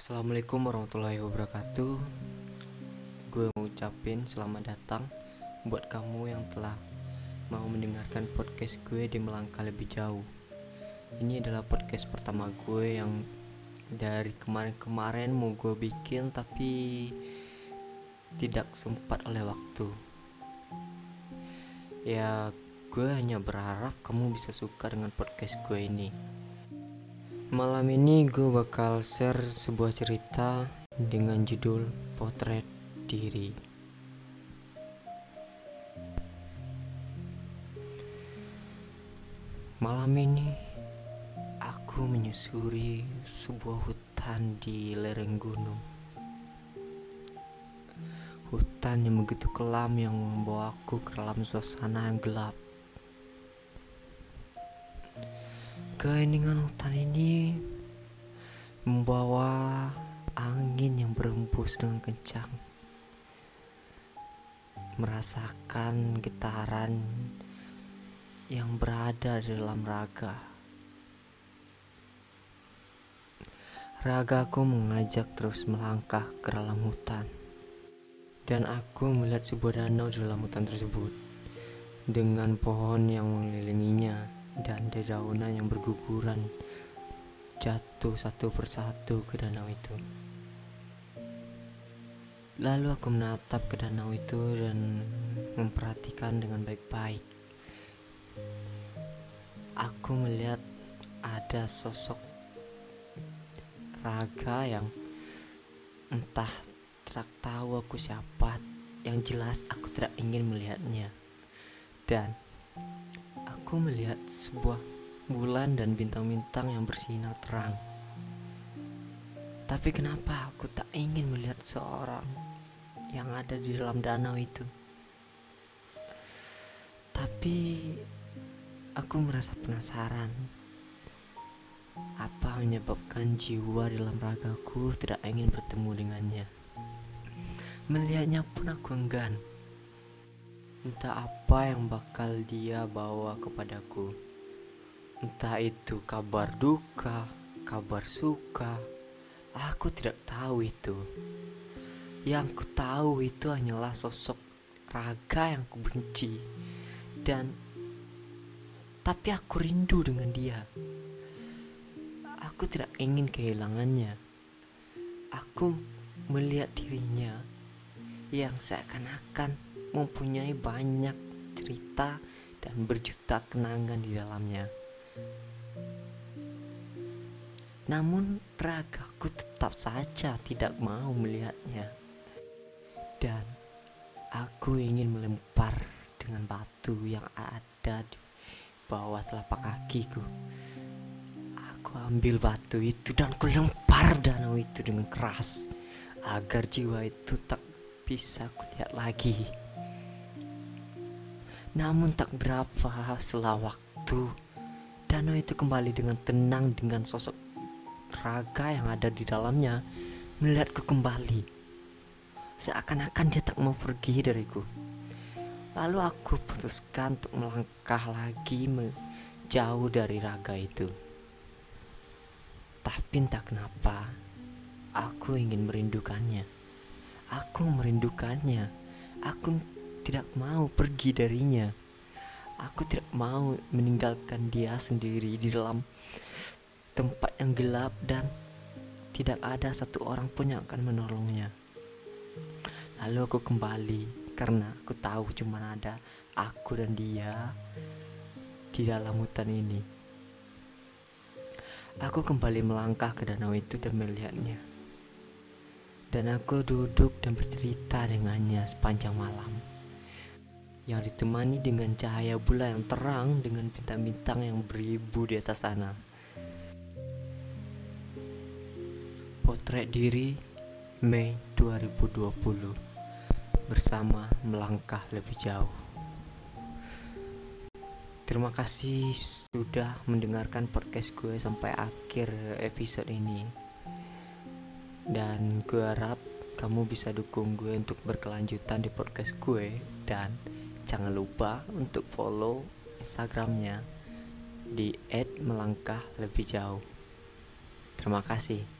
Assalamualaikum warahmatullahi wabarakatuh. Gue mau ucapin selamat datang Buat kamu yang telah mau mendengarkan podcast gue di melangkah lebih jauh. Ini adalah podcast pertama gue yang dari kemarin-kemarin mau gue bikin tapi tidak sempat oleh waktu. Ya gue hanya berharap kamu bisa suka dengan podcast gue ini Malam ini gue bakal share sebuah cerita dengan judul Potret Diri. Malam ini aku menyusuri sebuah hutan di lereng gunung. Hutan yang begitu kelam yang membawaku ke dalam suasana yang gelap. Keheningan hutan ini membawa angin yang berembus dengan kencang. Merasakan getaran yang berada di dalam raga. Ragaku mengajak terus melangkah ke dalam hutan. Dan aku melihat sebuah danau di dalam hutan tersebut dengan pohon yang dan dedaunan yang berguguran jatuh satu persatu ke danau itu. Lalu aku menatap ke danau itu dan memperhatikan dengan baik-baik. Aku melihat ada sosok raga yang entah tidak tahu aku siapa. Yang jelas aku tidak ingin melihatnya. Dan aku melihat sebuah bulan dan bintang-bintang yang bersinar terang. Tapi kenapa aku tak ingin melihat seorang yang ada di dalam danau itu? Tapi aku merasa penasaran. Apa menyebabkan jiwa dalam ragaku tidak ingin bertemu dengannya? Melihatnya pun aku enggan. Entah apa yang bakal dia bawa kepadaku. Entah itu kabar duka, kabar suka. Aku tidak tahu itu. Yang ku tahu itu hanyalah sosok raga yang ku benci. Dan tapi aku rindu dengan dia. Aku tidak ingin kehilangannya. Aku melihat dirinya yang seakan-akan mempunyai banyak cerita dan berjuta kenangan di dalamnya. Namun ragaku tetap saja tidak mau melihatnya. Dan aku ingin melempar dengan batu yang ada di bawah telapak kakiku. Aku ambil batu itu dan kulempar danau itu dengan keras agar jiwa itu tak bisa kulihat lagi. Namun tak berapa setelah waktu, danau itu kembali dengan tenang dengan sosok raga yang ada di dalamnya melihatku kembali. Seakan-akan dia tak mau pergi dariku. Lalu aku putuskan untuk melangkah lagi jauh dari raga itu. Tapi entah kenapa, aku ingin merindukannya. Aku merindukannya. Aku tidak mau pergi darinya. Aku tidak mau meninggalkan dia sendiri di dalam tempat yang gelap dan tidak ada satu orang pun yang akan menolongnya. Lalu aku kembali karena aku tahu cuma ada aku dan dia di dalam hutan ini. Aku kembali melangkah ke danau itu dan melihatnya. Dan aku duduk dan bercerita dengannya sepanjang malam yang ditemani dengan cahaya bulan yang terang dengan bintang-bintang yang beribu di atas sana. Potret diri Mei 2020 bersama melangkah lebih jauh. Terima kasih sudah mendengarkan podcast gue sampai akhir episode ini. Dan gue harap kamu bisa dukung gue untuk berkelanjutan di podcast gue dan Jangan lupa untuk follow Instagramnya di @melangkah lebih jauh. Terima kasih.